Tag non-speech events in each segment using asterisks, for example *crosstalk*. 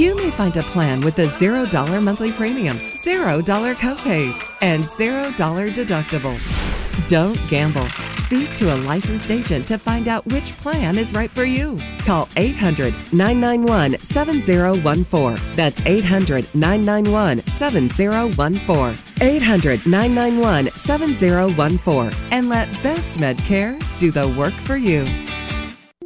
You may find a plan with a $0 monthly premium, $0 copays, and $0 deductible. Don't gamble. Speak to a licensed agent to find out which plan is right for you. Call 800 991 7014. That's 800 991 7014. 800 991 7014. And let Best Medcare do the work for you.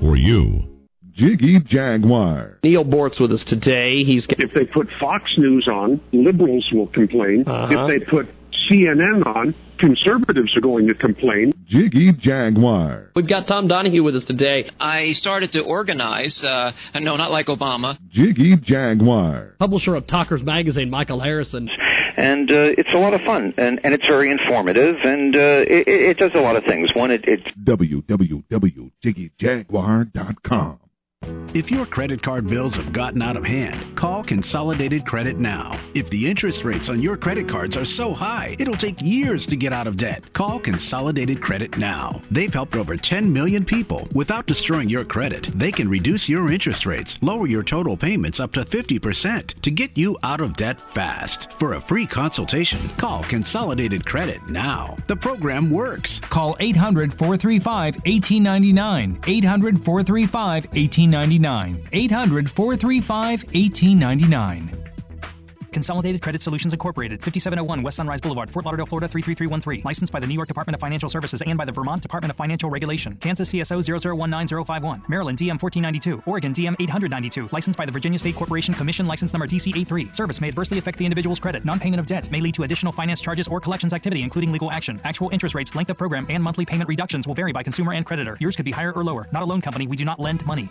for you. Jiggy Jaguar. Neal Boortz with us today. He's if they put Fox News on, liberals will complain. Uh-huh. If they put CNN on, conservatives are going to complain. Jiggy Jaguar. We've got Tom Donahue with us today. I started to organize, uh, no, not like Obama. Jiggy Jaguar. Publisher of Talkers Magazine, Michael Harrison. And uh, it's a lot of fun, and, and it's very informative, and uh, it, it does a lot of things. One, it, it www.jiggyjaguar.com. If your credit card bills have gotten out of hand, call Consolidated Credit now. If the interest rates on your credit cards are so high, it'll take years to get out of debt. Call Consolidated Credit now. They've helped over 10 million people without destroying your credit. They can reduce your interest rates, lower your total payments up to 50% to get you out of debt fast. For a free consultation, call Consolidated Credit now. The program works. Call 800 435 1899. 800 435 1899. 800 435 1899. Consolidated Credit Solutions Incorporated, 5701 West Sunrise Boulevard, Fort Lauderdale, Florida 33313. Licensed by the New York Department of Financial Services and by the Vermont Department of Financial Regulation. Kansas CSO 0019051. Maryland DM 1492. Oregon DM 892. Licensed by the Virginia State Corporation Commission license number DC83. Service may adversely affect the individual's credit. Non-payment of debt may lead to additional finance charges or collections activity, including legal action. Actual interest rates, length of program, and monthly payment reductions will vary by consumer and creditor. Yours could be higher or lower. Not a loan company. We do not lend money.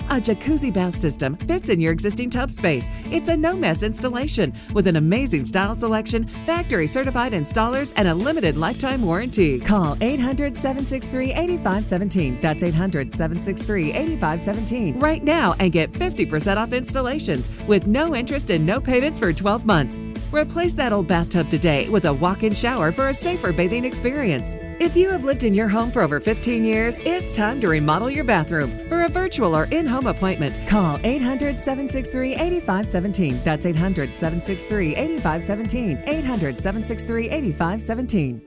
A jacuzzi bath system fits in your existing tub space. It's a no mess installation with an amazing style selection, factory certified installers, and a limited lifetime warranty. Call 800 763 8517. That's 800 763 8517 right now and get 50% off installations with no interest and no payments for 12 months. Replace that old bathtub today with a walk in shower for a safer bathing experience. If you have lived in your home for over 15 years, it's time to remodel your bathroom. For a virtual or in home appointment, call 800 763 8517. That's 800 763 8517. 800 763 8517.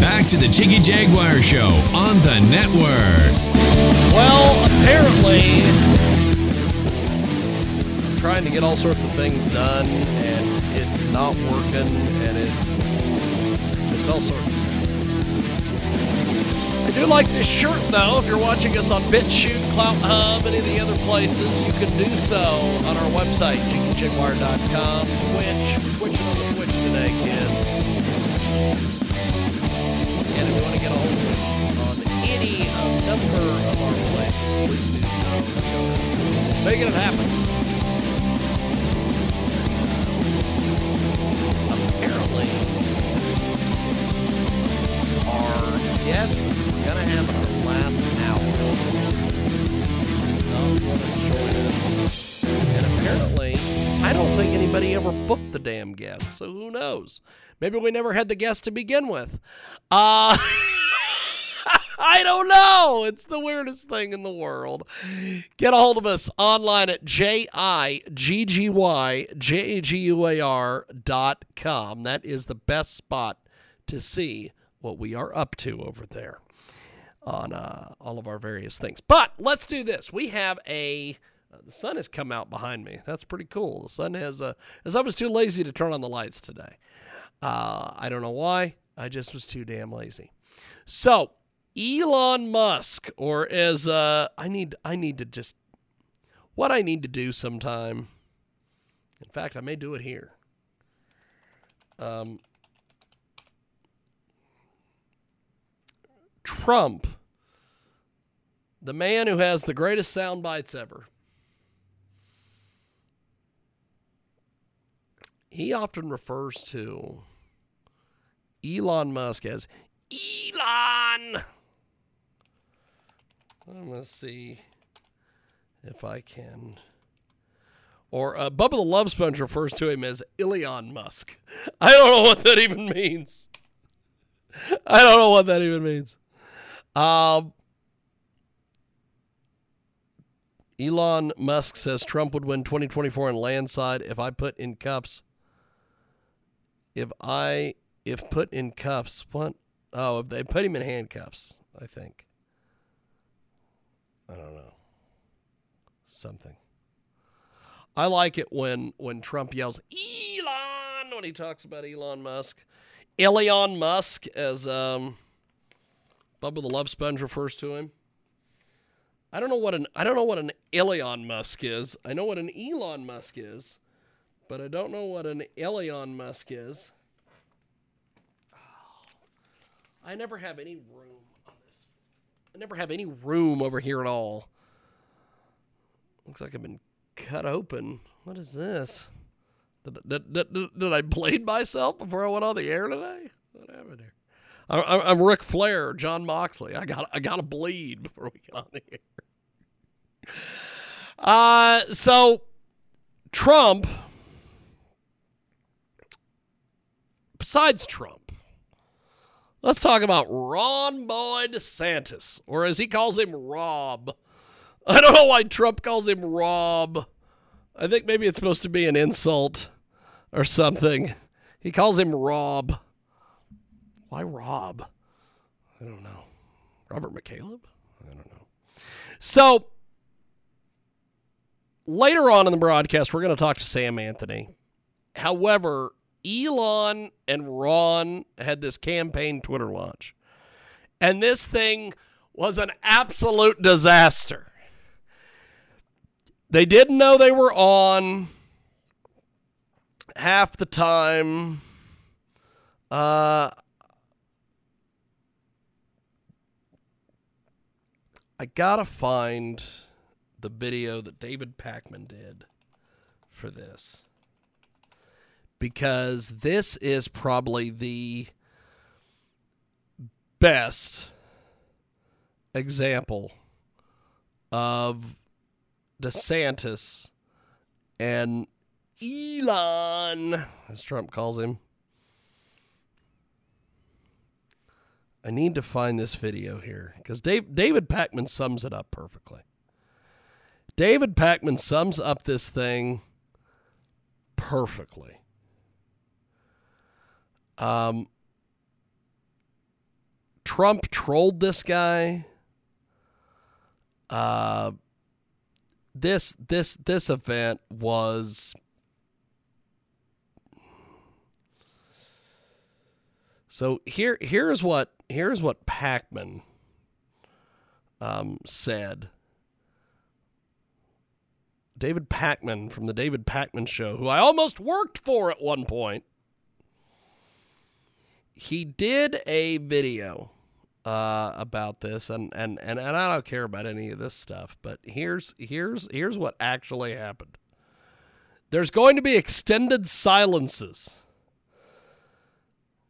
Back to the Jiggy Jaguar Show on the network. Well, apparently, trying to get all sorts of things done, and it's not working, and it's just all sorts of. I do like this shirt, though. If you're watching us on BitChute, Clout Hub, any of the other places, you can do so on our website, jiggyjaguar.com, Twitch. Twitching on the Twitch today, kids. And if you want to get a hold of us on any number of our places, please do so. Making it happen. Apparently, our guest we're gonna have the last hour going join us. And apparently, I don't think anybody ever booked the damn guest, so who knows? Maybe we never had the guest to begin with. Uh *laughs* I don't know. It's the weirdest thing in the world. Get a hold of us online at J-I-G-G-Y-J-A-G-U-A-R dot com. That is the best spot to see what we are up to over there on uh, all of our various things. But let's do this. We have a uh, the sun has come out behind me. That's pretty cool. The sun has uh, as I was too lazy to turn on the lights today. Uh, I don't know why. I just was too damn lazy. So Elon Musk, or as uh, I need, I need to just what I need to do sometime. In fact, I may do it here. Um, Trump, the man who has the greatest sound bites ever. He often refers to Elon Musk as Elon. I'm going to see if I can. Or uh, Bubba the Love Sponge refers to him as Ilion Musk. I don't know what that even means. I don't know what that even means. Um, Elon Musk says Trump would win 2024 in landslide if I put in cuffs. If I if put in cuffs, what? Oh, if they put him in handcuffs, I think. I don't know. Something. I like it when when Trump yells Elon when he talks about Elon Musk. Elon Musk as um Bubba the Love Sponge refers to him. I don't know what an I don't know what an Elon Musk is. I know what an Elon Musk is, but I don't know what an Elon Musk is. I never have any room. I never have any room over here at all. Looks like I've been cut open. What is this? Did, did, did, did I blade myself before I went on the air today? What happened here? I'm, I'm Ric Flair, Jon Moxley. I got I got to bleed before we get on the air. Uh, so Trump, besides Trump, let's talk about Ron Boy DeSantis, or as he calls him, Rob. I don't know why Trump calls him Rob. I think maybe it's supposed to be an insult or something. He calls him Rob. Why Rob? I don't know. Robert McCaleb? I don't know. So later on in the broadcast, we're going to talk to Sam Anthony. However, Elon and Ron had this campaign Twitter launch. And this thing was an absolute disaster. They didn't know they were on half the time. Uh, I gotta find the video that David Pakman did for this because this is probably the best example of DeSantis and Elon, as Trump calls him. I need to find this video here because Dave, David Pakman sums it up perfectly. David Pakman sums up this thing perfectly. Um, Trump trolled this guy. Uh, this this this event was so here here's what here's what Pakman um, said. David Pakman from the David Pakman Show, who I almost worked for at one point, he did a video uh, about this, and, and, and, and I don't care about any of this stuff, but here's here's here's what actually happened. There's going to be extended silences.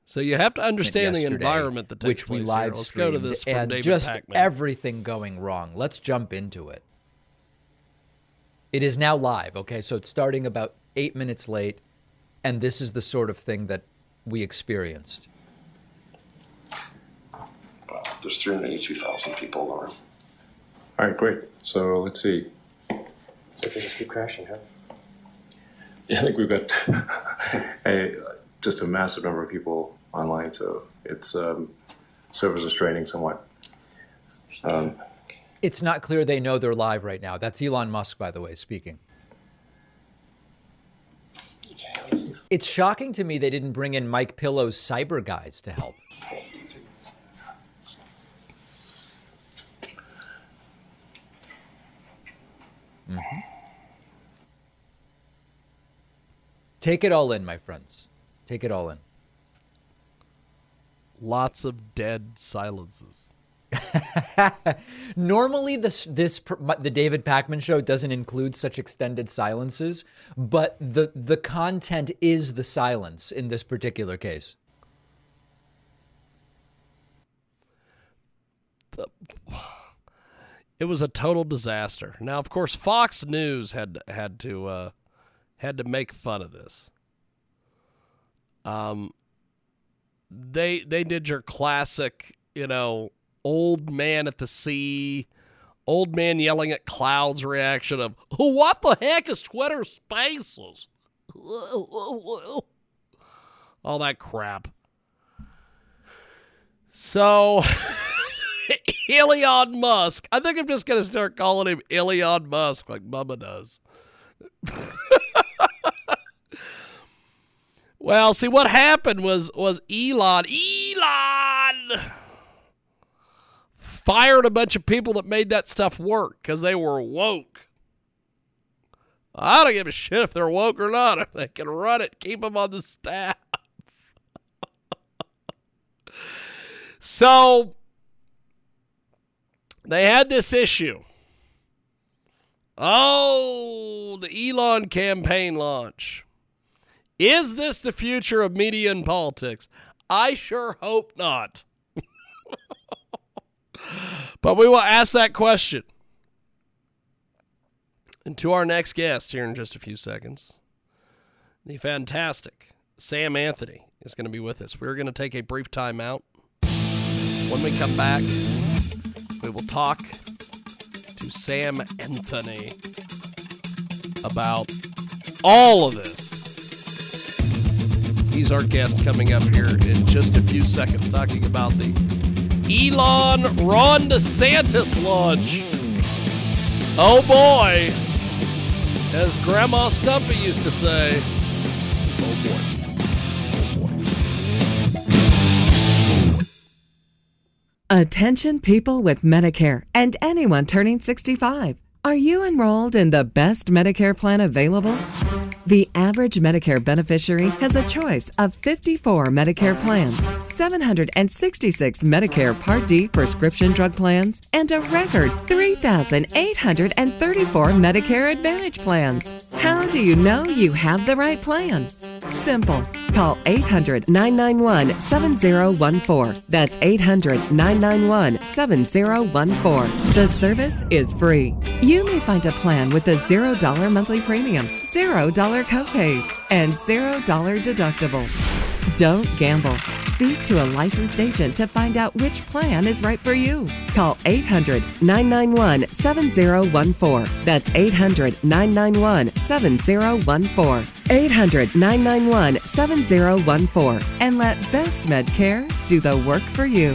So you have to understand the environment that takes which we live here. Let's go to this from and David just everything going wrong. Let's jump into it. It is now live. Okay, so it's starting about eight minutes late, and this is the sort of thing that we experienced. Well, there's 382,000 people in the room. All right, great. So let's see. So they just keep crashing, huh? Yeah, I think we've got *laughs* a, just a massive number of people online, so it's um, servers are straining somewhat. Um, It's not clear they know they're live right now. That's Elon Musk, by the way, speaking. It's shocking to me they didn't bring in MyPillow's cyber guys to help. Mhm. Take it all in, my friends. Take it all in. Lots of dead silences. *laughs* Normally, this this the David Pakman show doesn't include such extended silences, but the the content is the silence in this particular case. It was a total disaster. Now, of course, Fox News had had to uh, had to make fun of this. Um, they they did your classic, you know, old man at the sea, old man yelling at clouds reaction of what the heck is Twitter Spaces? *laughs* All that crap. So *laughs* Elon Musk. I think I'm just gonna start calling him Elon Musk like Mama does. *laughs* well, see what happened was was Elon Elon fired a bunch of people that made that stuff work because they were woke. I don't give a shit if they're woke or not. If they can run it, keep them on the staff. *laughs* so they had this issue. Oh, the Elon campaign launch. Is this the future of media and politics? I sure hope not. *laughs* but we will ask that question. And to our next guest here in just a few seconds, the fantastic Sam Anthony is going to be with us. We're going to take a brief time out. When we come back, we will talk to Sam Anthony about all of this. He's our guest coming up here in just a few seconds, talking about the Elon Ron DeSantis launch. Oh boy, as Grandma Stumpy used to say, oh boy. Attention people with Medicare and anyone turning 65. Are you enrolled in the best Medicare plan available? The average Medicare beneficiary has a choice of 54 Medicare plans, 766 Medicare Part D prescription drug plans, and a record 3,834 Medicare Advantage plans. How do you know you have the right plan? Simple. Call 800 991 7014. That's 800 991 7014. The service is free. You may find a plan with a $0 monthly premium, $0 copays, and $0 deductible. Don't gamble. Speak to a licensed agent to find out which plan is right for you. Call 800 991 7014. That's 800 991 7014. 800 991 7014. And let Best Medcare do the work for you.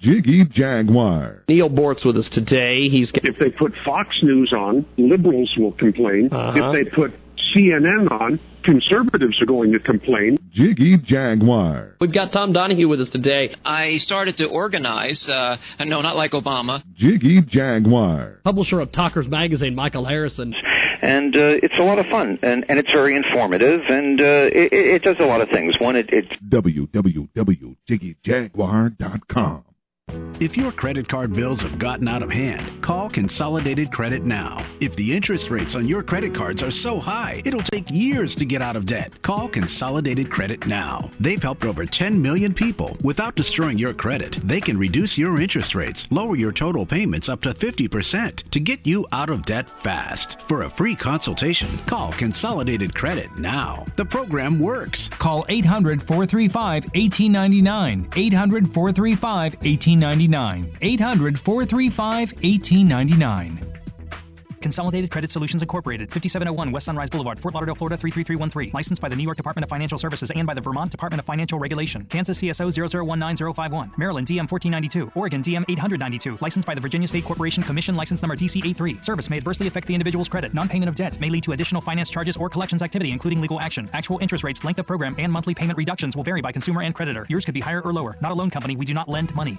Jiggy Jaguar. Neal Boortz with us today. He's If they put Fox News on, liberals will complain. Uh-huh. If they put CNN on, conservatives are going to complain. Jiggy Jaguar. We've got Tom Donahue with us today. I started to organize, uh, no, not like Obama. Jiggy Jaguar. Publisher of Talkers Magazine, Michael Harrison. and uh, it's a lot of fun, and, and it's very informative, and uh, it, it does a lot of things. One, it, it www.jiggyjaguar.com. If your credit card bills have gotten out of hand, call Consolidated Credit now. If the interest rates on your credit cards are so high, it'll take years to get out of debt. Call Consolidated Credit now. They've helped over 10 million people without destroying your credit. They can reduce your interest rates, lower your total payments up to 50% to get you out of debt fast. For a free consultation, call Consolidated Credit now. The program works. Call 800 435 1899. 800 435 1899. 800 435 1899. Consolidated Credit Solutions Incorporated, 5701 West Sunrise Boulevard, Fort Lauderdale, Florida 33313. Licensed by the New York Department of Financial Services and by the Vermont Department of Financial Regulation. Kansas CSO 0019051. Maryland DM 1492. Oregon DM 892. Licensed by the Virginia State Corporation Commission license number DC83. Service may adversely affect the individual's credit. Non-payment of debt may lead to additional finance charges or collections activity, including legal action. Actual interest rates, length of program, and monthly payment reductions will vary by consumer and creditor. Yours could be higher or lower. Not a loan company. We do not lend money.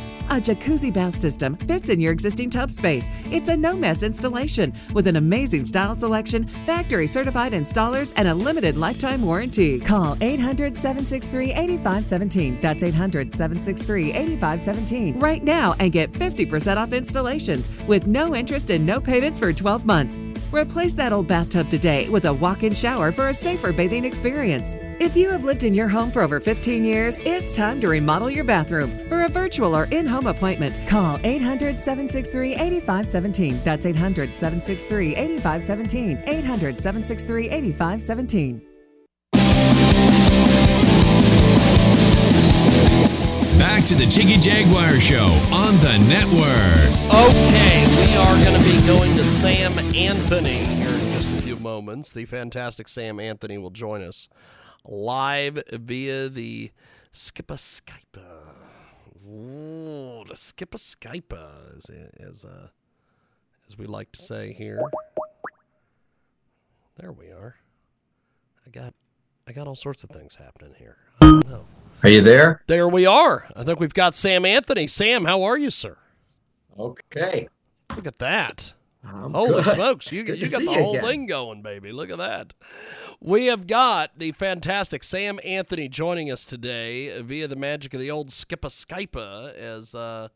A jacuzzi bath system fits in your existing tub space. It's a no mess installation with an amazing style selection, factory certified installers, and a limited lifetime warranty. Call 800 763 8517. That's 800 763 8517 right now and get 50% off installations with no interest and no payments for 12 months. Replace that old bathtub today with a walk in shower for a safer bathing experience. If you have lived in your home for over 15 years, it's time to remodel your bathroom. For a virtual or in home appointment, call 800 763 8517. That's 800 763 8517. 800 763 8517. Back to the Jiggy Jaguar Show on the network. Okay, we are going to be going to Sam Anthony here in just a few moments. The fantastic Sam Anthony will join us live via the Skippa Skype. Ooh, the Skippa Skype, as, as, uh, as we like to say here. There we are. I got, I got all sorts of things happening here. I don't know. Are you there? There we are. I think we've got Sam Anthony. Sam, how are you, sir? Okay. Look at that. I'm Holy good. *laughs* smokes, you, you got the whole again. thing going, baby. Look at that. We have got the fantastic Sam Anthony joining us today via the magic of the old Skippa Skypa, as uh,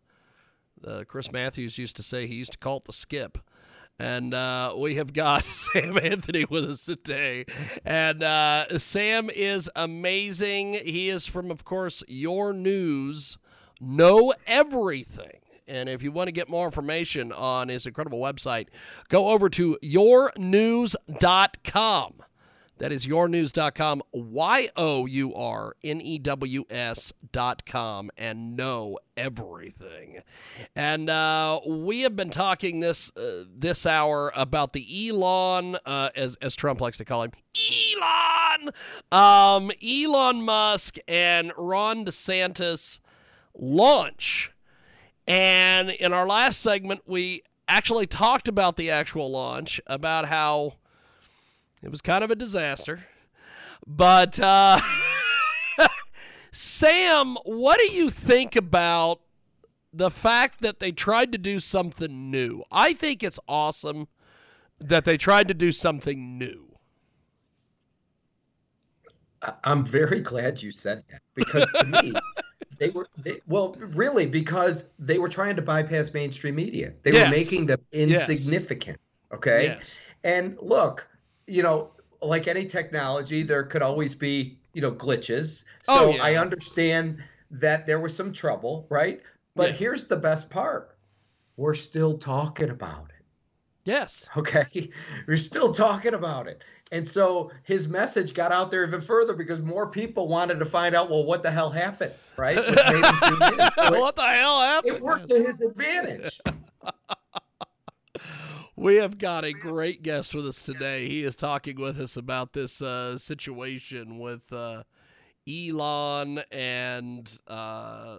uh, Chris Matthews used to say. He used to call it the skip. And uh, we have got *laughs* Sam Anthony with us today. And uh, Sam is amazing. He is from, of course, Your News, Know Everything. And if you want to get more information on his incredible website, go over to yournews.com. That is yournews.com, Y O U R N E W S dot com, and know everything. And uh, we have been talking this uh, this hour about the Elon, uh, as, as Trump likes to call him, Elon, um, Elon Musk and Ron DeSantis launch. And in our last segment, we actually talked about the actual launch, about how it was kind of a disaster. But uh, *laughs* Sam, what do you think about the fact that they tried to do something new? I think it's awesome that they tried to do something new. I'm very glad you said that because to me, *laughs* they were they, well, really, because they were trying to bypass mainstream media. They Yes. were making them Yes. insignificant. Okay. Yes. And look, you know, like any technology, there could always be, you know, glitches. Oh, so Oh, yeah. I understand that there was some trouble, right? But Yeah. here's the best part. We're still talking about it. Yes. Okay. We're still talking about it. And so his message got out there even further because more people wanted to find out, well, what the hell happened, right? *laughs* What made him tune in. So it- what the hell happened? it worked to his advantage. *laughs* We have got a great guest with us today. He is talking with us about this uh, situation with uh, Elon and uh,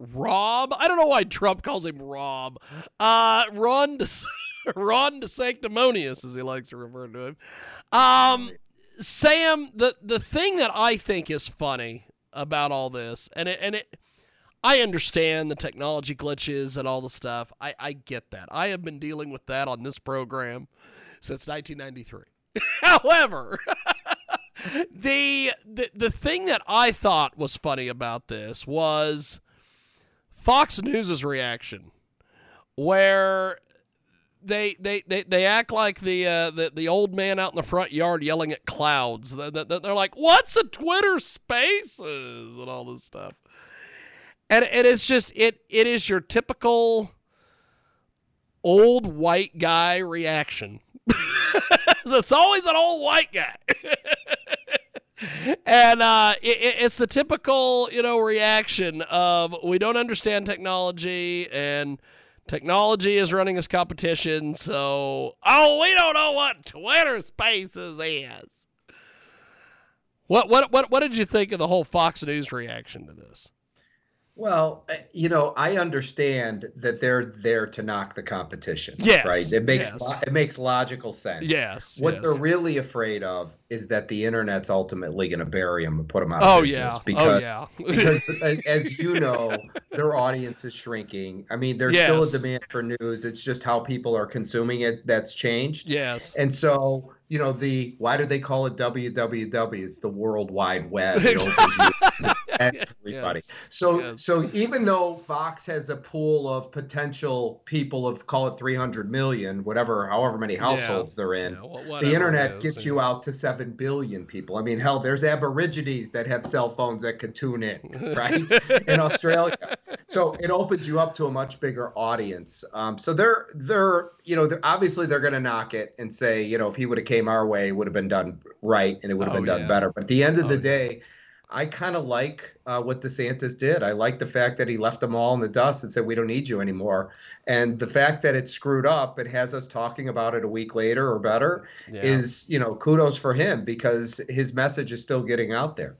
Rob. I don't know why Trump calls him Rob. Uh, Ron, De- *laughs* *laughs* Ron DeSanctimonious, as he likes to refer to him. Um, Sam, the the thing that I think is funny about all this, and it and it. I understand the technology glitches and all the stuff. I, I get that. I have been dealing with that on this program since 1993. *laughs* However, *laughs* the, the the thing that I thought was funny about this was Fox News's reaction, where they they, they, they act like the, uh, the the old man out in the front yard yelling at clouds. They- they- They're like, "What's a Twitter Spaces?" and all this stuff and and it's just it it is your typical old white guy reaction. *laughs* it's always an old white guy. *laughs* and uh, it- it's the typical, you know, reaction of we don't understand technology and technology is running us competition. So, oh, we don't know what Twitter Spaces is. What what what what did you think of the whole Fox News reaction to this? Well, uh, you know, I understand that they're there to knock the competition. Yes, Right. It makes yes. lo- it makes logical sense. Yes, What yes. they're really afraid of is that the internet's ultimately going to bury them and put them out Oh, of business. yeah. Oh, Because, yeah. because *laughs* as you know, their audience is shrinking. I mean, there's still a demand for news. It's just how people are consuming it that's changed. Yes. And so, you know, the why do they call it WWW? It's the World Wide Web. It opens you *laughs* everybody. Yes. So, so even though Fox has a pool of potential people of call it 300 million, whatever, however many households they're in, whatever the internet gets you out to 7 billion people. I mean, hell, there's Aborigines that have cell phones that can tune in, *laughs* right? in Australia. So it opens you up to a much bigger audience. Um, so they're, they're, you know, they're, obviously they're going to knock it and say, you know, if he would have came our way, it would have been done right and it would have Oh, been done yeah. better. But at the end of Oh, the yeah. day, I kind of like uh, what DeSantis did. I like the fact that he left them all in the dust and said, we don't need you anymore. And the fact that it screwed up, it has us talking about it a week later or better, Yeah. is, you know, kudos for him because his message is still getting out there.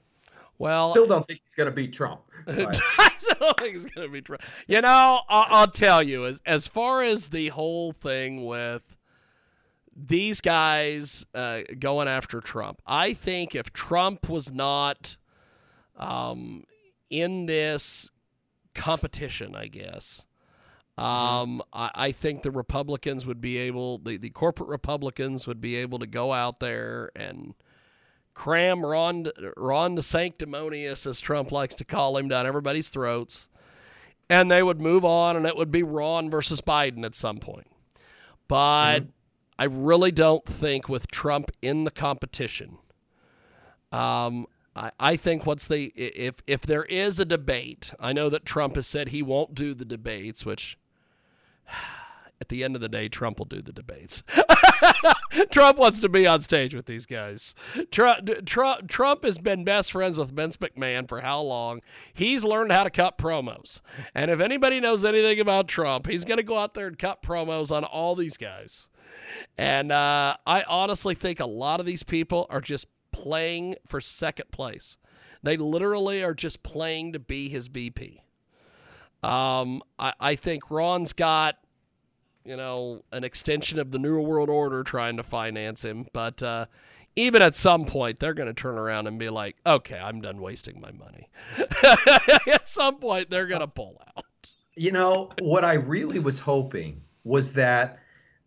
Well, Still don't think he's going to beat Trump. *laughs* I still don't think it's gonna be true. You know, I'll, I'll tell you as as far as the whole thing with these guys uh, going after Trump, I think if Trump was not um, in this competition, I guess. Um, I, I think the Republicans would be able, the, the corporate Republicans would be able to go out there and cram Ron, Ron DeSanctimonious, as Trump likes to call him, down everybody's throats. And they would move on, and it would be Ron versus Biden at some point. But I really don't think with Trump in the competition, um, I, I think what's the if if there is a debate, I know that Trump has said he won't do the debates, which *sighs* at the end of the day, Trump will do the debates. *laughs* Trump wants to be on stage with these guys. Trump, Trump, Trump has been best friends with Vince McMahon for how long? He's learned how to cut promos. And if anybody knows anything about Trump, he's going to go out there and cut promos on all these guys. And uh, I honestly think a lot of these people are just playing for second place. They literally are just playing to be his BP. Um, I, I think Ron's got, you know, an extension of the New World Order trying to finance him. But uh, even at some point, they're going to turn around and be like, okay, I'm done wasting my money. *laughs* at some point, they're going to pull out. You know, what I really was hoping was that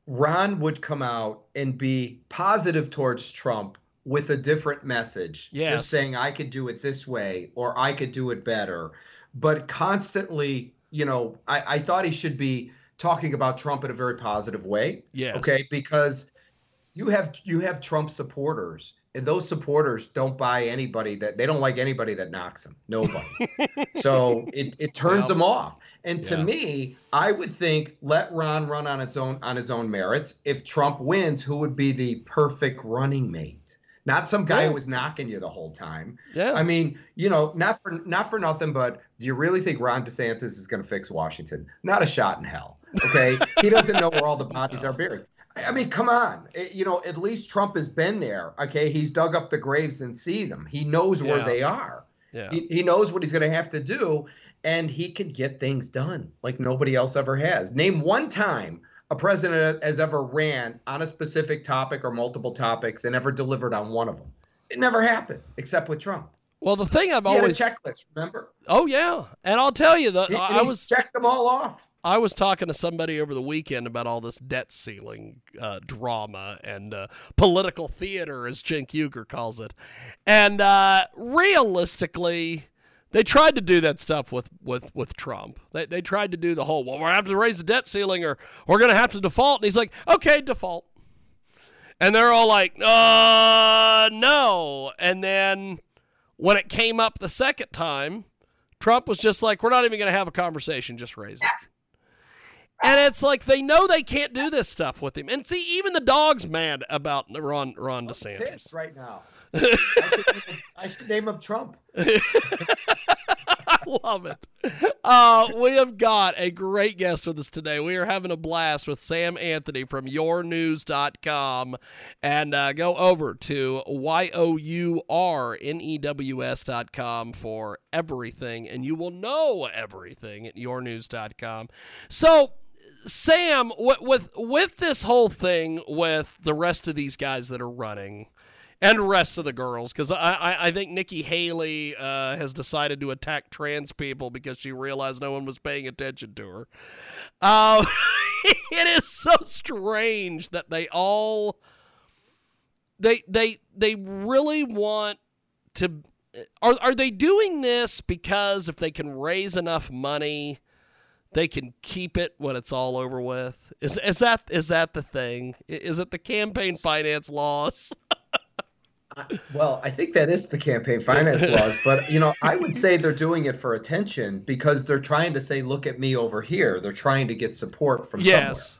Ron would come out and be positive towards Trump with a different message, Yes. just saying I could do it this way or I could do it better, but constantly, you know, I, I thought he should be talking about Trump in a very positive way. Yes. Okay, because you have you have Trump supporters, and those supporters don't buy anybody that they don't like anybody that knocks them. Nobody. *laughs* so it, it turns them off. And to Yeah. me, I would think let Ron run on its own on his own merits. If Trump wins, who would be the perfect running mate? Not some guy Yeah. who was knocking you the whole time. Yeah. I mean, you know, not for not for nothing, but do you really think Ron DeSantis is going to fix Washington? Not a shot in hell. Okay, *laughs* he doesn't know where all the bodies are buried. I mean, come on. Eh, You know, at least Trump has been there. Okay, he's dug up the graves and see them. He knows where Yeah. they are. Yeah. He, he knows what he's going to have to do, and he can get things done like nobody else ever has. Name one time a president has ever ran on a specific topic or multiple topics and ever delivered on one of them. It never happened, except with Trump. Well, the thing I've He always had a checklist. Remember? Oh yeah, and I'll tell you that I was checked them all off. I was talking to somebody over the weekend about all this debt ceiling uh, drama and uh, political theater, as Cenk Uygur calls it. And uh, realistically, they tried to do that stuff with, with, with Trump. They, they tried to do the whole, well, we're going to have to raise the debt ceiling or we're going to have to default. And he's like, okay, default. And they're all like, uh, no. And then when it came up the second time, Trump was just like, we're not even going to have a conversation, just raise it. And it's like they know they can't do this stuff with him. And see, even the dog's mad about Ron Ron DeSantis. Right now. *laughs* I should, I should name him Trump. *laughs* *laughs* Love it. Uh, we have got a great guest with us today. We are having a blast with Sam Anthony from yournews.com. And uh, go over to Y-O-U-R-N-E-W-S.com for everything. And you will know everything at yournews.com. So, Sam, with, with with this whole thing with the rest of these guys that are running, and rest of the girls, because I, I I think Nikki Haley uh, has decided to attack trans people because she realized no one was paying attention to her. Uh, *laughs* it is so strange that they all they they they really want to are are they doing this because if they can raise enough money they can keep it when it's all over with? Is is that is that the thing? Is it the campaign finance laws *laughs* Well, I think that is the campaign finance *laughs* laws, but you know, I would say they're doing it for attention because they're trying to say, "Look at me over here." They're trying to get support from yes somewhere.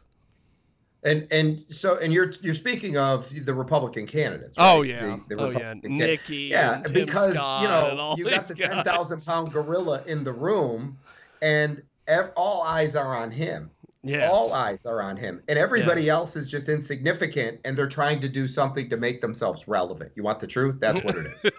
And and so and you're you're speaking of the Republican candidates. Oh, yeah. The- the Oh, yeah. Nikki Yeah, because Scott you know you got the ten thousand pound gorilla in the room, and ev- all eyes are on him. Yes. All eyes are on him, and everybody else is just insignificant, and they're trying to do something to make themselves relevant. You want the truth? That's what it is.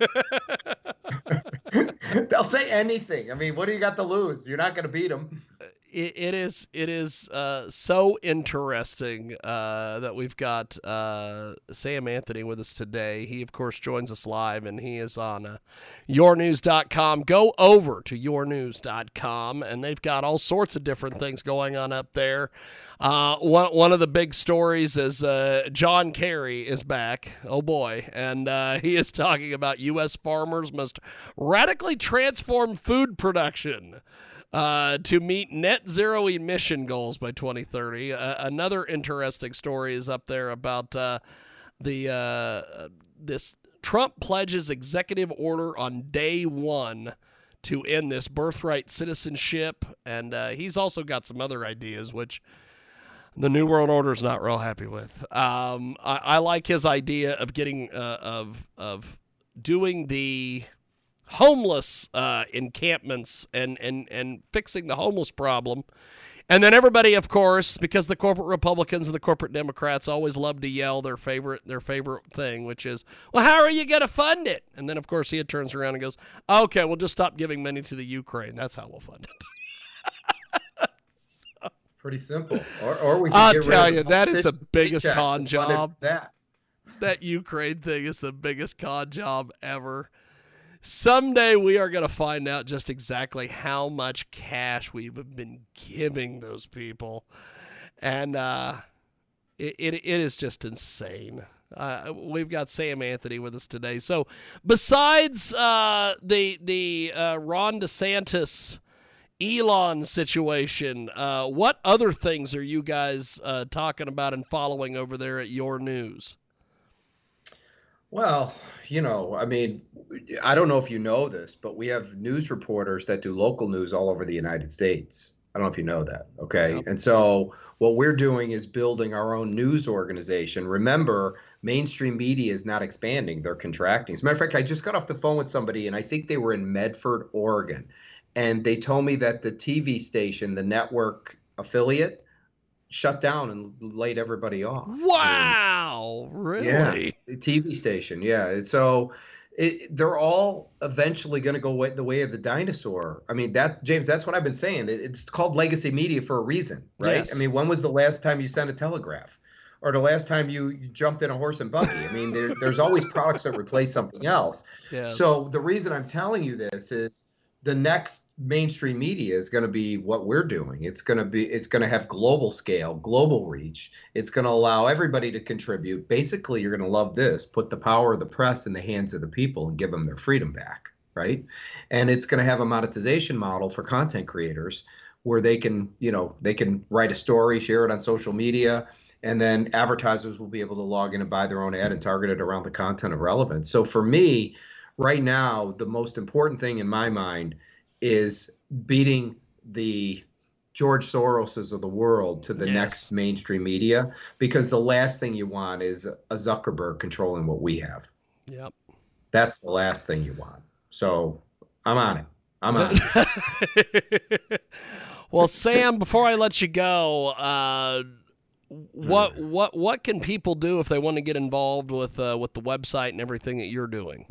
*laughs* *laughs* They'll say anything. I mean, what do you got to lose? You're not going to beat them. Uh, it, it is it is uh, so interesting uh, that we've got uh, Sam Anthony with us today. He of course joins us live, and he is on uh, yournews.com. Go over to yournews.com, and they've got all sorts of different things going on up there. Uh, one one of the big stories is uh, John Kerry is back. Oh boy, and uh, he is talking about U.S. farmers must radically transform food production uh, to meet net zero emission goals by 2030. Uh, another interesting story is up there about uh, the uh, this Trump pledges executive order on day one to end this birthright citizenship, and uh, he's also got some other ideas which the New World Order is not real happy with. Um, I, I like his idea of getting uh, of of doing the homeless uh, encampments and, and, and fixing the homeless problem. And then everybody, of course, because the corporate Republicans and the corporate Democrats always love to yell their favorite their favorite thing, which is, "Well, how are you going to fund it?" And then, of course, he turns around and goes, "Okay, we'll just stop giving money to the Ukraine. That's how we'll fund it." *laughs* Pretty simple. Or, or we I'll tell you, that is the biggest con and fund it job. That. that Ukraine thing is the biggest con job ever. Someday we are going to find out just exactly how much cash we've been giving those people. And uh, it, it, it is just insane. Uh, we've got Sam Anthony with us today. So, besides uh, the the uh, Ron DeSantis Elon situation, uh, what other things are you guys uh, talking about and following over there at Your News? Well, you know, I mean, I don't know if you know this, but we have news reporters that do local news all over the United States. I don't know if you know that. Okay. Yep. And so what we're doing is building our own news organization. Remember, mainstream media is not expanding, they're contracting. As a matter of fact, I just got off the phone with somebody and I think they were in Medford, Oregon. And they told me that the TV station, the network affiliate, shut down and laid everybody off. Wow, and, really? Yeah, TV station. Yeah. So it, they're all eventually going to go the way of the dinosaur. I mean, that James, that's what I've been saying. It, it's called legacy media for a reason, right? Yes. I mean, when was the last time you sent a telegraph? Or the last time you, you jumped in a horse and buggy? I mean, there, there's always products that replace something else. *laughs* Yes. So the reason I'm telling you this is the next mainstream media is going to be what we're doing. It's going to be it's going to have global scale, global reach. It's going to allow everybody to contribute. Basically, you're going to love this. Put the power of the press in the hands of the people and give them their freedom back, right? And it's going to have a monetization model for content creators where they can, you know, they can write a story, share it on social media, and then advertisers will be able to log in and buy their own ad and target it around the content of relevance. So for me, right now, the most important thing in my mind is beating the George Soroses of the world to the Yes. next mainstream media because the last thing you want is a Zuckerberg controlling what we have. Yep. That's the last thing you want. So I'm on it. I'm on it. *laughs* Well, Sam, before I let you go, uh, what what what can people do if they want to get involved with uh, with the website and everything that you're doing?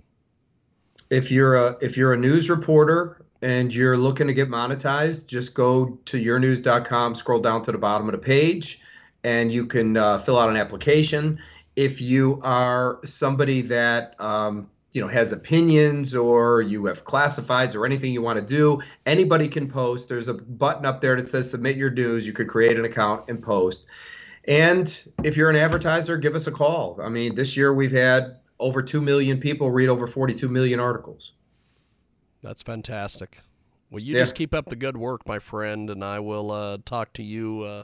if you're a if you're a news reporter and you're looking to get monetized, just go to yournews.com, scroll down to the bottom of the page, and you can uh, fill out an application. If you are somebody that um, you know has opinions or you have classifieds or anything you want to do, anybody can post. There's a button up there that says submit your dues. You could create an account and post. And if you're an advertiser, give us a call. I mean, this year we've had over 2 million people read over 42 million articles. That's fantastic. Well, you Yeah. just keep up the good work, my friend, and I will uh, talk to you uh,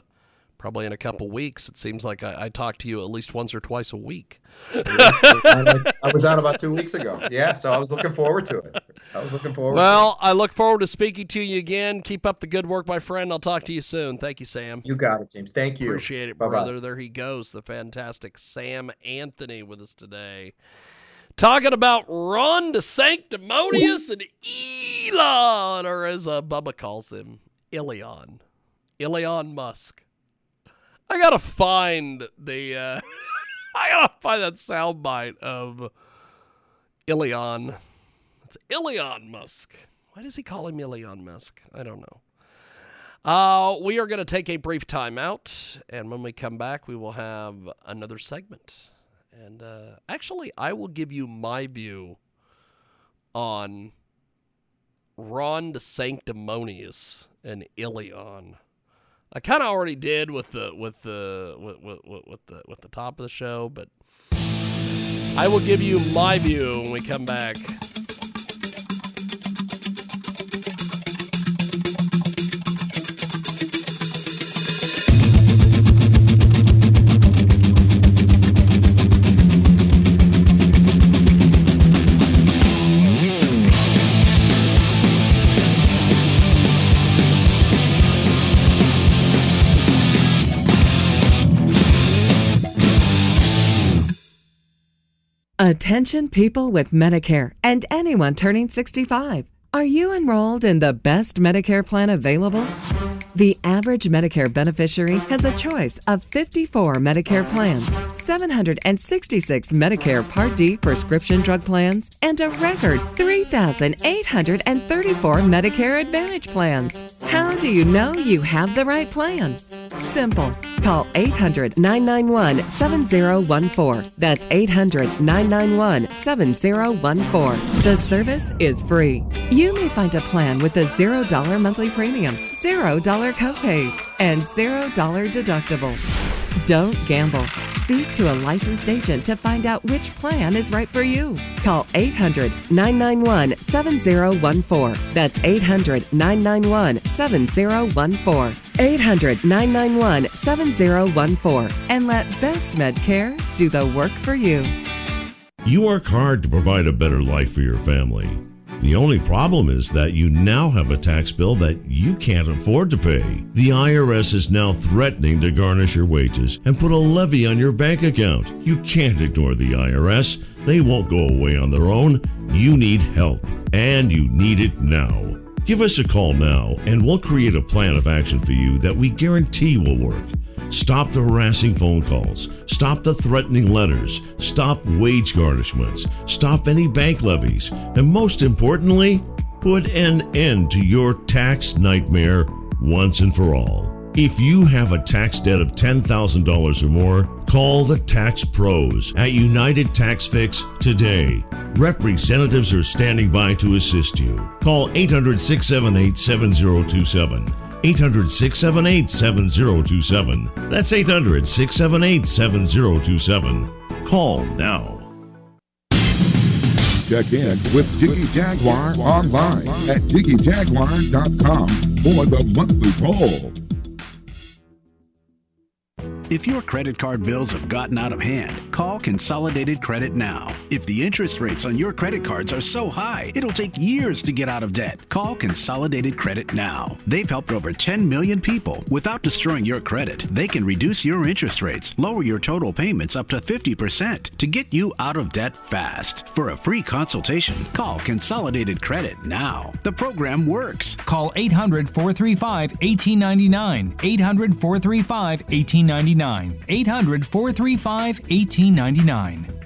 probably in a couple weeks. It seems like I, I talk to you at least once or twice a week. I, *laughs* I was out about two weeks ago. Yeah, so I was looking forward to it. I was looking forward. Well, I look forward to speaking to you again. Keep up the good work, my friend. I'll talk to you soon. Thank you, Sam. You got it, James. Thank you. Appreciate it, Bye-bye. brother. There he goes, the fantastic Sam Anthony with us today. Talking about Ron sanctimonious and Elon, or as uh, Bubba calls him, Ilion. Ilion Musk. I gotta find the, uh, *laughs* I gotta find that soundbite of Ilion. It's Ilion Musk. Why does he call him Ilion Musk? I don't know. Uh, we are going to take a brief time out, and when we come back, we will have another segment. And uh, actually, I will give you my view on Ron the DeSanctimonious and Ilion. I kind of already did with the with the with, with, with the with the top of the show, but I will give you my view when we come back. Attention people with Medicare and anyone turning 65. Are you enrolled in the best Medicare plan available? The average Medicare beneficiary has a choice of 54 Medicare plans, 766 Medicare Part D prescription drug plans, and a record 3,834 Medicare Advantage plans. How do you know you have the right plan? Simple. Call 800 991 7014. That's 800 991 7014. The service is free. You may find a plan with a $0 monthly premium, $0 copays and $0 deductible. Don't gamble. Speak to a licensed agent to find out which plan is right for you. Call 800 991 7014. That's 800 991 7014. 800 991 7014. And let Best Medcare do the work for you. You work hard to provide a better life for your family. The only problem is that you now have a tax bill that you can't afford to pay. The IRS is now threatening to garnish your wages and put a levy on your bank account. You can't ignore the IRS. They won't go away on their own. You need help, and you need it now. Give us a call now, and we'll create a plan of action for you that we guarantee will work. Stop the harassing phone calls. Stop the threatening letters. Stop wage garnishments. Stop any bank levies. And most importantly, put an end to your tax nightmare once and for all. If you have a tax debt of $10,000 or more, call the Tax Pros at United Tax Fix today. Representatives are standing by to assist you. Call 800 678 7027. 800 678 7027. That's 800 678 7027. Call now. Check in with Jiggy Jaguar online at jiggyjaguar.com for the monthly poll. If your credit card bills have gotten out of hand, call Consolidated Credit now. If the interest rates on your credit cards are so high, it'll take years to get out of debt. Call Consolidated Credit now. They've helped over 10 million people. Without destroying your credit, they can reduce your interest rates, lower your total payments up to 50% to get you out of debt fast. For a free consultation, call Consolidated Credit now. The program works. Call 800 435 1899. 800 435 1899. 800 435 1899.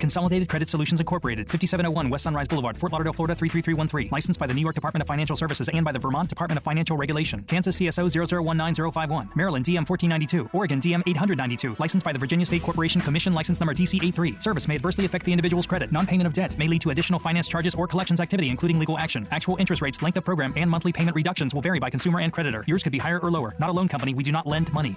Consolidated Credit Solutions Incorporated, 5701 West Sunrise Boulevard, Fort Lauderdale, Florida 33313. Licensed by the New York Department of Financial Services and by the Vermont Department of Financial Regulation. Kansas CSO 0019051. Maryland DM 1492. Oregon DM 892. Licensed by the Virginia State Corporation Commission license number TC83. Service may adversely affect the individual's credit. Non-payment of debt may lead to additional finance charges or collections activity, including legal action. Actual interest rates, length of program, and monthly payment reductions will vary by consumer and creditor. Yours could be higher or lower. Not a loan company. We do not lend money.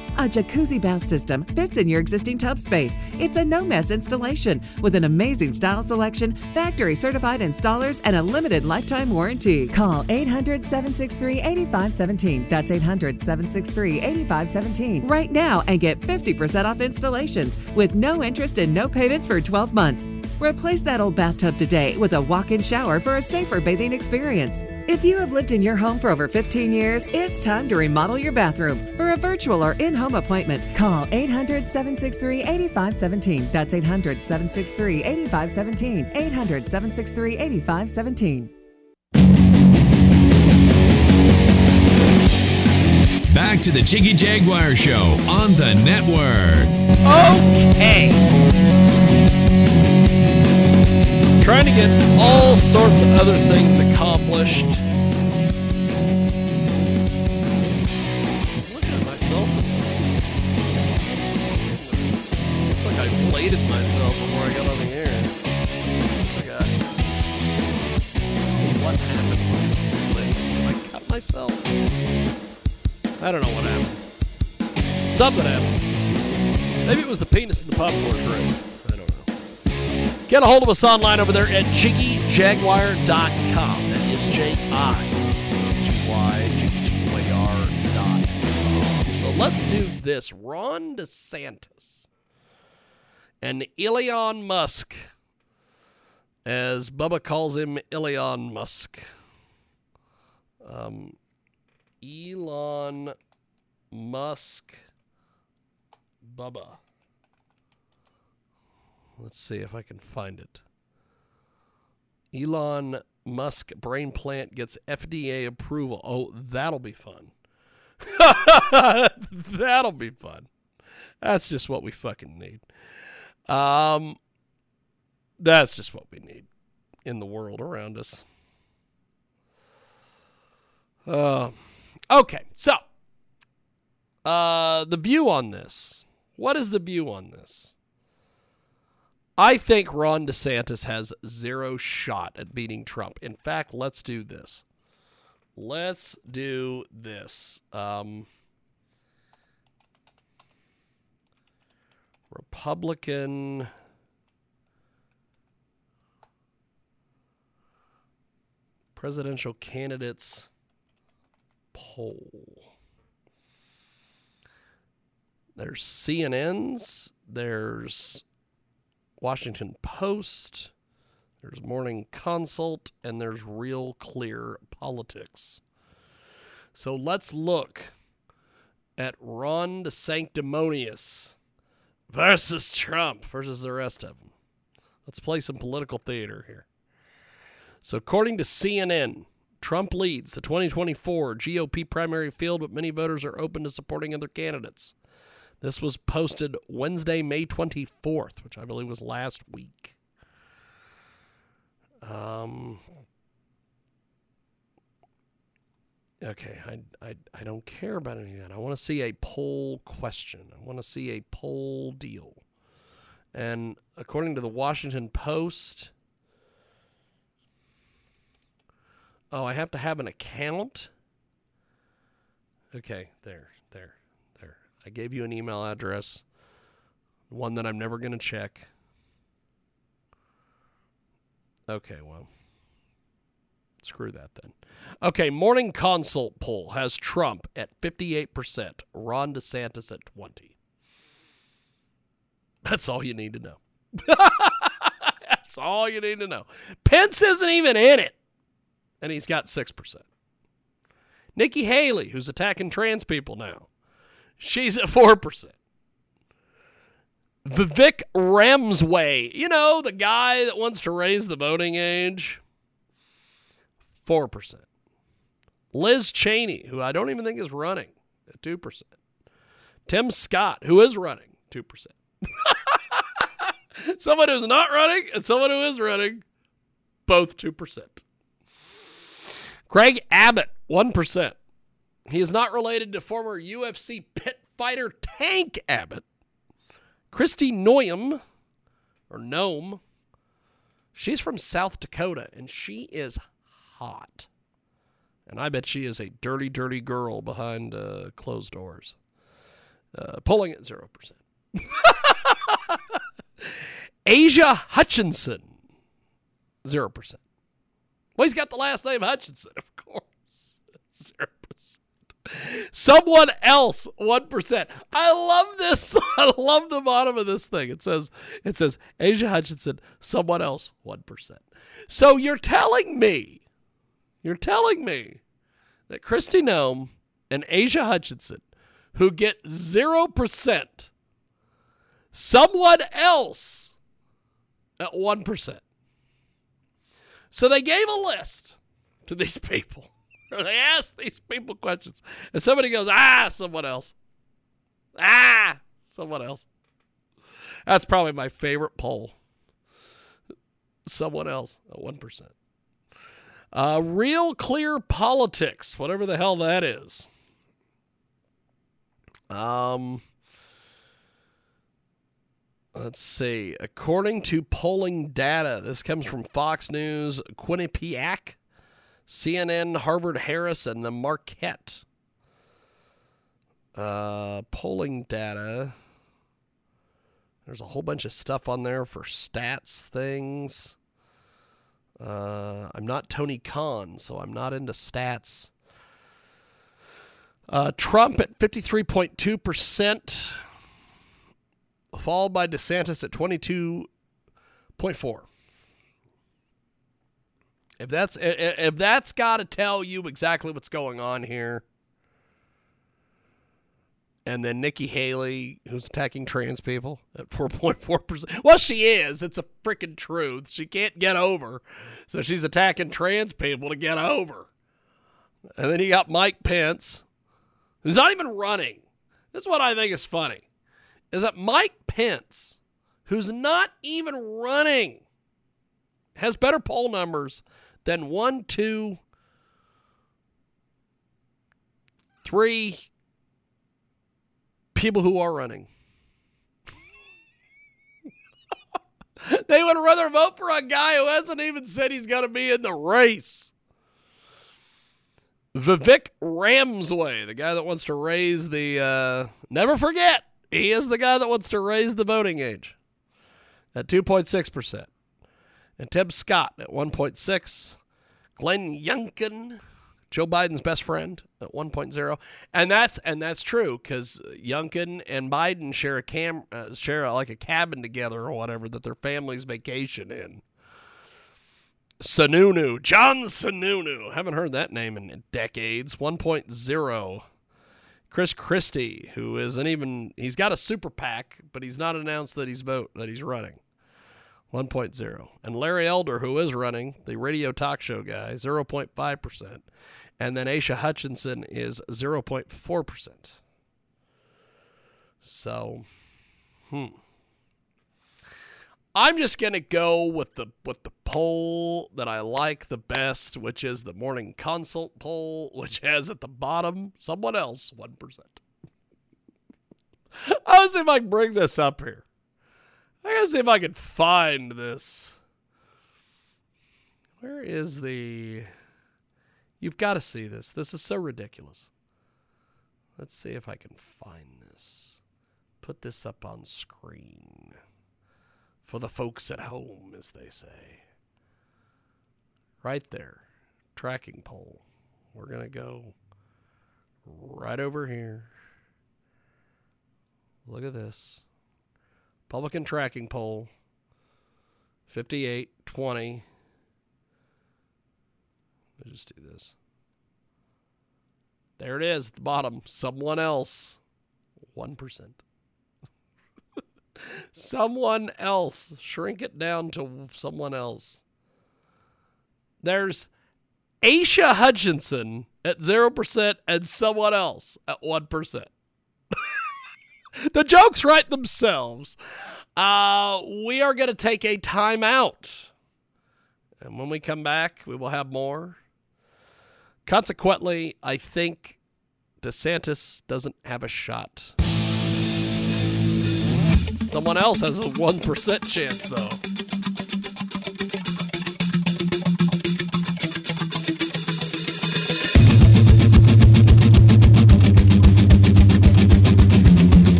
A jacuzzi bath system fits in your existing tub space. It's a no mess installation with an amazing style selection, factory certified installers, and a limited lifetime warranty. Call 800 763 8517. That's 800 763 8517 right now and get 50% off installations with no interest and no payments for 12 months. Replace that old bathtub today with a walk in shower for a safer bathing experience. If you have lived in your home for over 15 years, it's time to remodel your bathroom. For a virtual or in home appointment, call 800 763 8517. That's 800 763 8517. 800 763 8517. Back to the Jiggy Jaguar Show on the network. Okay. Trying to get all sorts of other things accomplished. Looking at myself. Looks like I bladed myself before I got on the air. What happened? I cut myself. I don't know what happened. Something happened. Maybe it was the penis in the popcorn tray. I don't know. Get a hold of us online over there at jiggyjaguar.com. Is J I G Y G G Y R dot com. So let's do this. Ron DeSantis and Elon Musk, as Bubba calls him, Elon Musk. Um, Elon Musk Bubba. Let's see if I can find it. Elon Musk brain plant gets FDA approval. Oh, that'll be fun. *laughs* that'll be fun. That's just what we fucking need. Um, That's just what we need in the world around us. Uh, okay, so uh, the view on this. What is the view on this? I think Ron DeSantis has zero shot at beating Trump. In fact, let's do this. Let's do this. Um, Republican. Presidential candidates poll. There's CNN's, there's Washington Post, there's Morning Consult, and there's Real Clear Politics. So let's look at Ron DeSanctimonious versus Trump versus the rest of them. Let's play some political theater here. So, according to CNN, Trump leads the 2024 GOP primary field, but many voters are open to supporting other candidates. This was posted Wednesday, May 24th, which I believe was last week. Um, okay, I, I, I don't care about any of that. I want to see a poll question. I want to see a poll deal. And according to the Washington Post, Oh, I have to have an account? Okay, there. I gave you an email address, one that I'm never going to check. Okay, well, screw that then. Okay, Morning Consult poll has Trump at 58%, Ron DeSantis at 20. That's all you need to know. *laughs* That's all you need to know. Pence isn't even in it and he's got 6%. Nikki Haley, who's attacking trans people now, she's at 4%. Vivek Ramaswamy, you know, the guy that wants to raise the voting age, 4%. Liz Cheney, who I don't even think is running, at 2%. Tim Scott, who is running, 2%. *laughs* someone who's not running and someone who is running, both 2%. Greg Abbott, 1%. He is not related to former UFC pit fighter Tank Abbott. Kristi Noem, or Nome, she's from South Dakota and she is hot. And I bet she is a dirty, dirty girl behind uh, closed doors. Uh, pulling at 0%. *laughs* Asia Hutchinson, 0%. Well, he's got the last name Hutchinson, of course. *laughs* Zero percent. Someone else, one percent. I love this. *laughs* I love the bottom of this thing. It says, it says Asia Hutchinson, someone else, one percent. So you're telling me, you're telling me that Kristi Nome and Asia Hutchinson, who get zero percent, someone else at one percent. So they gave a list to these *laughs* people. *laughs* they ask these people questions. And somebody goes, ah, someone else. Ah, someone else. That's probably my favorite poll. Someone else at 1%. Uh, real clear politics, whatever the hell that is. Um, Let's see. According to polling data, this comes from Fox News, Quinnipiac, CNN, Harvard Harris, and the Marquette. Uh, polling data. There's a whole bunch of stuff on there for stats things. Uh, I'm not Tony Khan, so I'm not into stats. Uh, Trump at 53.2% followed by DeSantis at 22.4. If that's if that's got to tell you exactly what's going on here. And then Nikki Haley, who's attacking trans people at 4.4%. Well, she is. It's a freaking truth. She can't get over. So she's attacking trans people to get over. And then you got Mike Pence, who's not even running. This is what I think is funny is that Mike Pence, who's not even running has better poll numbers than one, two, three people who are running. *laughs* they would rather vote for a guy who hasn't even said he's going to be in the race. Vivek Ramaswamy, the guy that wants to raise the, uh, never forget, he is the guy that wants to raise the voting age at 2.6%. And Tim Scott at 1.6. Glenn Youngkin, Joe Biden's best friend at 1.0. And that's and that's true cuz Youngkin and Biden share a cam uh, share like a cabin together or whatever that their families vacation in. Sununu, John Sununu. Haven't heard that name in decades. 1.0. Chris Christie, who isn't even he's got a super PAC, but he's not announced that he's vote that he's running. 1.0. And Larry Elder, who is running, the radio talk show guy, 0.5%. And then Aisha Hutchinson is 0.4%. So, hmm. I'm just gonna go with the with the poll that I like the best, which is the morning consult poll, *laughs* which has at the bottom someone else one percent. *laughs* I was if I bring this up here. I gotta see if I can find this. Where is the? You've got to see this. This is so ridiculous. Let's see if I can find this. Put this up on screen for the folks at home, as they say. Right there, tracking pole. We're going to go right over here. Look at this. Republican tracking poll 58 20. Let's just do this. There it is at the bottom. Someone else. 1%. *laughs* someone else. Shrink it down to someone else. There's Aisha Hutchinson at 0% and someone else at 1%. *laughs* the jokes write themselves. Uh, we are going to take a timeout. And when we come back, we will have more. Consequently, I think DeSantis doesn't have a shot. Someone else has a 1% chance, though.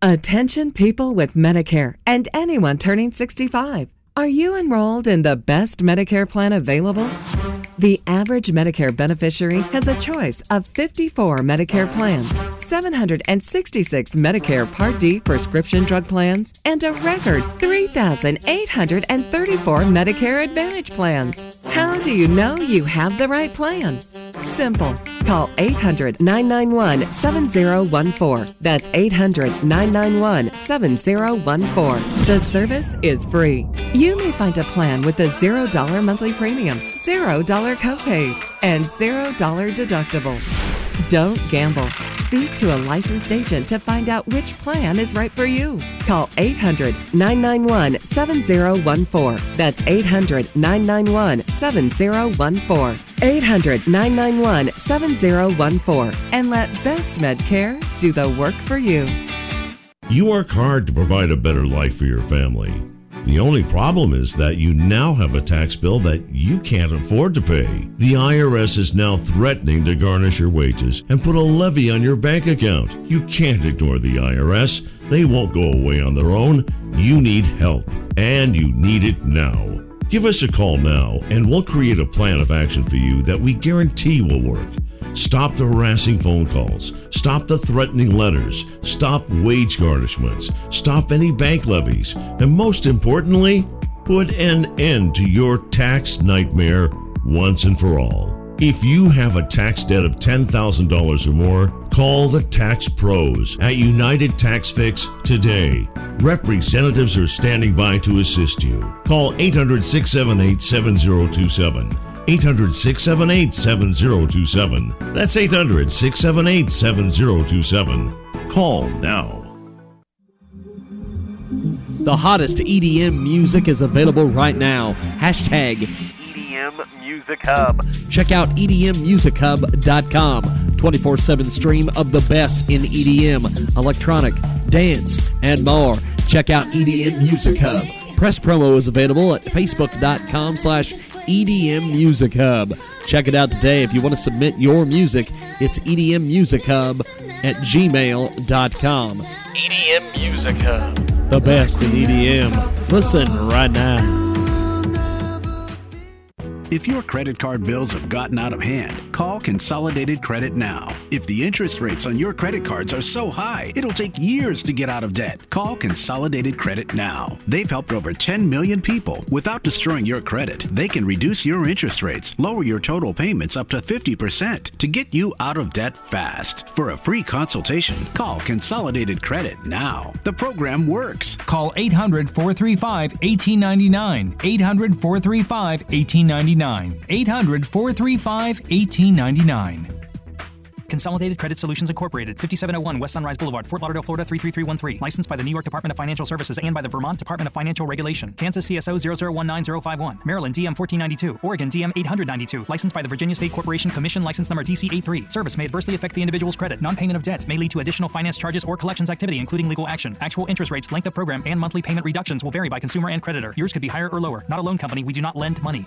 Attention people with Medicare and anyone turning 65. Are you enrolled in the best Medicare plan available? The average Medicare beneficiary has a choice of 54 Medicare plans, 766 Medicare Part D prescription drug plans, and a record 3,834 Medicare Advantage plans. How do you know you have the right plan? Simple. Call 800 991 7014. That's 800 991 7014. The service is free. You may find a plan with a $0 monthly premium, $0 copays, and $0 deductible. Don't gamble. Speak to a licensed agent to find out which plan is right for you. Call 800 991 7014. That's 800 991 7014. 800 991 7014. And let Best Medcare do the work for you. You work hard to provide a better life for your family. The only problem is that you now have a tax bill that you can't afford to pay. The IRS is now threatening to garnish your wages and put a levy on your bank account. You can't ignore the IRS. They won't go away on their own. You need help, and you need it now. Give us a call now, and we'll create a plan of action for you that we guarantee will work. Stop the harassing phone calls. Stop the threatening letters. Stop wage garnishments. Stop any bank levies. And most importantly, put an end to your tax nightmare once and for all. If you have a tax debt of $10,000 or more, call the Tax Pros at United Tax Fix today. Representatives are standing by to assist you. Call 800 678 7027. 800 678 7027. That's 800 678 7027. Call now. The hottest EDM music is available right now. Hashtag EDM Music Hub. Check out EDMMusicHub.com. 24 7 stream of the best in EDM, electronic, dance, and more. Check out EDM Music Hub. Press promo is available at facebook.com slash EDM Music Hub. Check it out today. If you want to submit your music, it's EDM Music Hub at gmail.com. EDM Music Hub. The best in EDM. Listen right now. If your credit card bills have gotten out of hand, call Consolidated Credit now. If the interest rates on your credit cards are so high, it'll take years to get out of debt. Call Consolidated Credit now. They've helped over 10 million people. Without destroying your credit, they can reduce your interest rates, lower your total payments up to 50% to get you out of debt fast. For a free consultation, call Consolidated Credit now. The program works. Call 800 435 1899. 800 435 1899. 800 435 1899. Consolidated Credit Solutions Incorporated, 5701 West Sunrise Boulevard, Fort Lauderdale, Florida 33313. Licensed by the New York Department of Financial Services and by the Vermont Department of Financial Regulation. Kansas CSO 0019051. Maryland DM 1492. Oregon DM 892. Licensed by the Virginia State Corporation Commission license number DC83. Service may adversely affect the individual's credit. Non-payment of debts may lead to additional finance charges or collections activity, including legal action. Actual interest rates, length of program, and monthly payment reductions will vary by consumer and creditor. Yours could be higher or lower. Not a loan company. We do not lend money.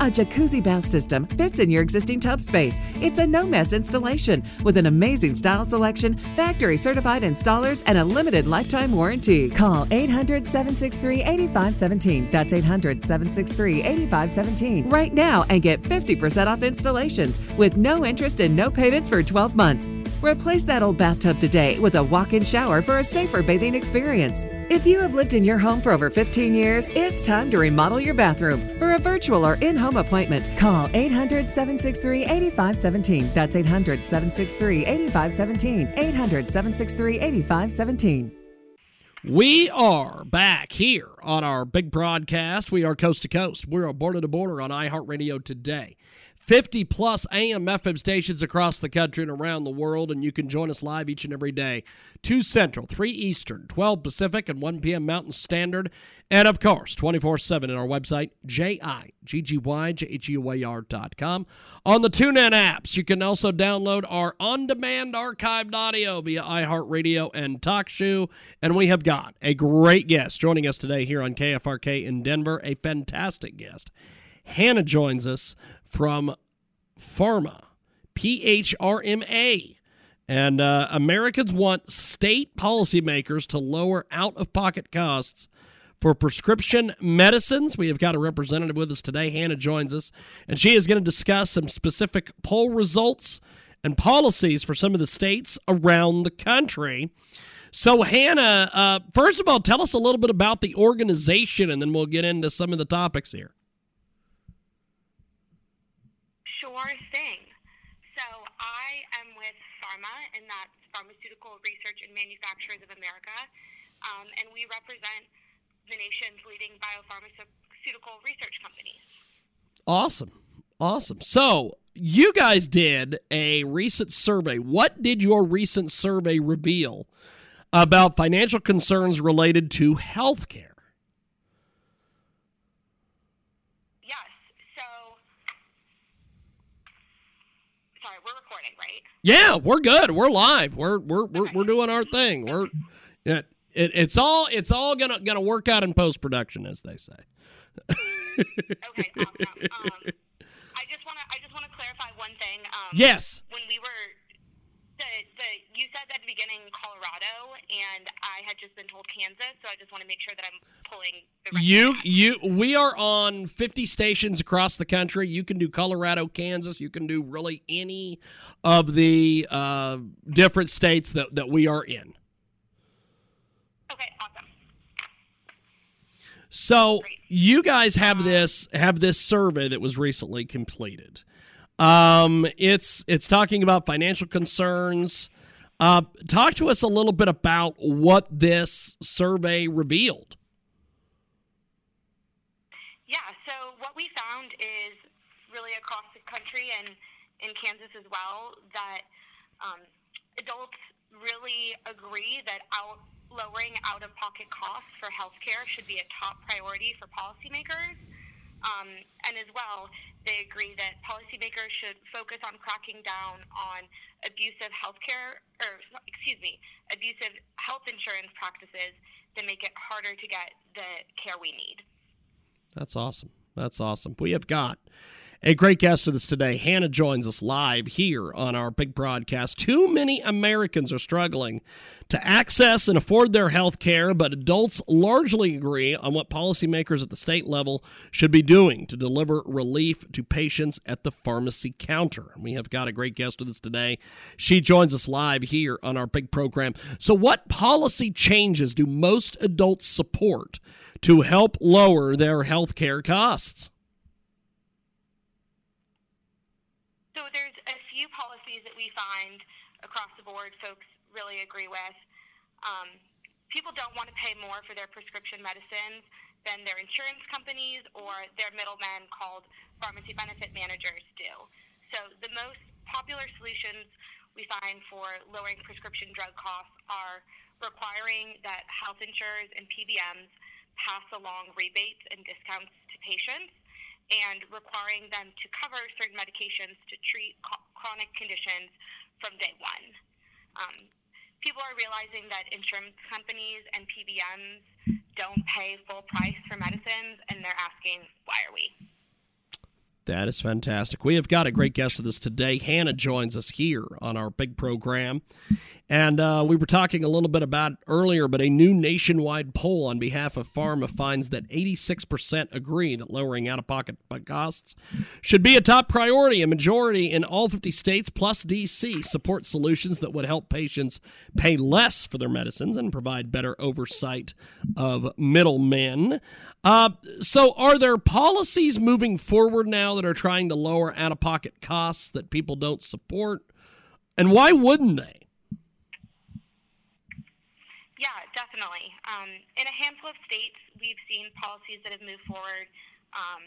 A jacuzzi bath system fits in your existing tub space. It's a no mess installation with an amazing style selection, factory certified installers, and a limited lifetime warranty. Call 800 763 8517. That's 800 763 8517 right now and get 50% off installations with no interest and no payments for 12 months. Replace that old bathtub today with a walk in shower for a safer bathing experience. If you have lived in your home for over 15 years, it's time to remodel your bathroom. For a virtual or in home appointment, call 800 763 8517. That's 800 763 8517. 800 763 8517. We are back here on our big broadcast. We are coast to coast. We're border to border on iHeartRadio today. 50 plus AM FM stations across the country and around the world, and you can join us live each and every day. 2 Central, 3 Eastern, 12 Pacific, and 1 p.m. Mountain Standard. And of course, 24 7 at our website, J-I-G-G-Y-J-H-U-A-R.com. On the TuneIn apps, you can also download our on demand archived audio via iHeartRadio and TalkShoe. And we have got a great guest joining us today here on KFRK in Denver, a fantastic guest. Hannah joins us from PhRMA, P H R M A. And uh, Americans want state policymakers to lower out of pocket costs for prescription medicines. We have got a representative with us today. Hannah joins us, and she is going to discuss some specific poll results and policies for some of the states around the country. So, Hannah, uh, first of all, tell us a little bit about the organization, and then we'll get into some of the topics here. Sure thing. So I am with PhRMA, and that's Pharmaceutical Research and Manufacturers of America, um, and we represent the nation's leading biopharmaceutical research companies. Awesome. Awesome. So, you guys did a recent survey. What did your recent survey reveal about financial concerns related to healthcare? Sorry, we're recording, right? Yeah, we're good. We're live. We're we're we're, we're doing our thing. We're it, it, it's all it's all gonna gonna work out in post production, as they say. okay, awesome. Um, I just wanna I just wanna clarify one thing. Um, Yes. When we were the you said at the beginning Colorado, and I had just been told Kansas, so I just want to make sure that I'm pulling the right You you we are on 50 stations across the country. You can do Colorado, Kansas. You can do really any of the uh, different states that, that we are in. Okay, awesome. So you guys have this have this survey that was recently completed. Um, it's it's talking about financial concerns. Uh, talk to us a little bit about what this survey revealed. Yeah, so what we found is really across the country and in Kansas as well that um, adults really agree that out lowering out-of-pocket costs for healthcare should be a top priority for policymakers. Um, and as well, they agree that policymakers should focus on cracking down on abusive healthcare, or excuse me, abusive health insurance practices that make it harder to get the care we need. That's awesome. That's awesome. We have got a great guest with us today. Hannah joins us live here on our big broadcast. Too many Americans are struggling to access and afford their health care, but adults largely agree on what policymakers at the state level should be doing to deliver relief to patients at the pharmacy counter. We have got a great guest with us today. She joins us live here on our big program. So, what policy changes do most adults support to help lower their health care costs? So there's a few policies that we find across the board folks really agree with. Um, people don't want to pay more for their prescription medicines than their insurance companies or their middlemen called pharmacy benefit managers do. So the most popular solutions we find for lowering prescription drug costs are requiring that health insurers and PBMs pass along rebates and discounts to patients and requiring them to cover certain medications to treat co- chronic conditions from day one. Um, people are realizing that insurance companies and PBMs don't pay full price for medicines, and they're asking, why are we? That is fantastic. We have got a great guest with us today. Hannah joins us here on our big program. And uh, we were talking a little bit about earlier, but a new nationwide poll on behalf of PhRMA finds that 86% agree that lowering out of pocket costs should be a top priority. A majority in all 50 states plus DC support solutions that would help patients pay less for their medicines and provide better oversight of middlemen. Uh, so, are there policies moving forward now that are trying to lower out of pocket costs that people don't support? And why wouldn't they? Yeah, definitely. Um, in a handful of states, we've seen policies that have moved forward um,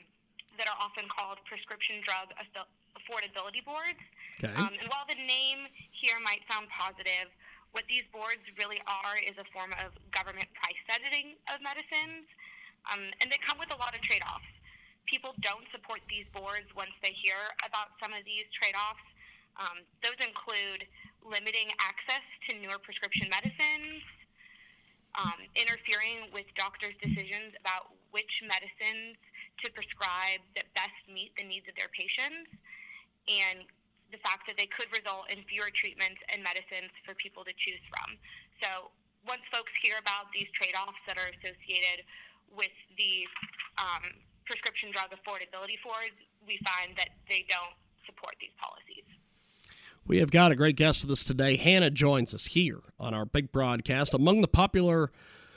that are often called prescription drug affordability boards. Okay. Um, and while the name here might sound positive, what these boards really are is a form of government price setting of medicines, um, and they come with a lot of trade offs. People don't support these boards once they hear about some of these trade offs. Um, those include limiting access to newer prescription medicines, um, interfering with doctors' decisions about which medicines to prescribe that best meet the needs of their patients, and the fact that they could result in fewer treatments and medicines for people to choose from. So once folks hear about these trade offs that are associated with the um, prescription drug affordability boards, we find that they don't support these policies. We have got a great guest with us today. Hannah joins us here on our big broadcast. Among the popular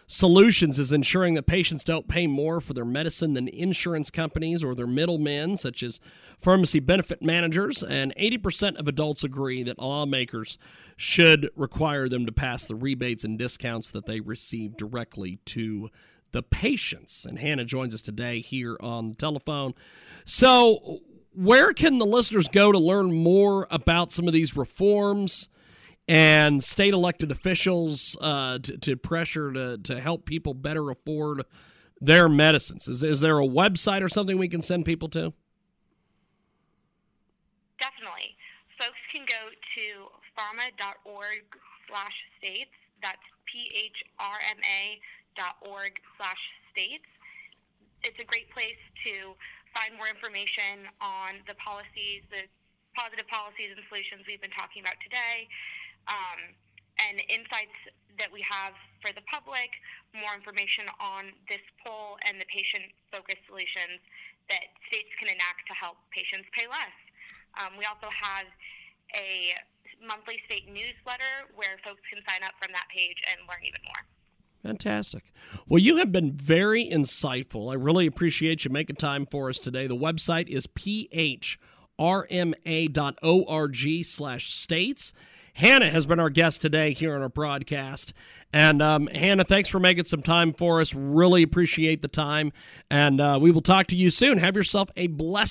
solutions is ensuring that patients don't pay more for their medicine than insurance companies or their middlemen, such as pharmacy benefit managers. And 80% of adults agree that lawmakers should require them to pass the rebates and discounts that they receive directly to the patients. And Hannah joins us today here on the telephone. So, where can the listeners go to learn more about some of these reforms and state elected officials uh, to, to, pressure to, to help people better afford their medicines? Is, is there a website or something we can send people to? Definitely. Folks can go to phrma.org slash states. That's P-H-R-M-A org slash states. It's a great place to find more information on the policies, the positive policies and solutions we've been talking about today, um, and insights that we have for the public, more information on this poll, and the patient focused solutions that states can enact to help patients pay less. Um, we also have a monthly state newsletter where folks can sign up from that page and learn even more. Fantastic. Well, you have been very insightful. I really appreciate you making time for us today. The website is phrma.org slash states. Hannah has been our guest today here on our broadcast. And um, Hannah, thanks for making some time for us. Really appreciate the time. And uh, we will talk to you soon. Have yourself a blessed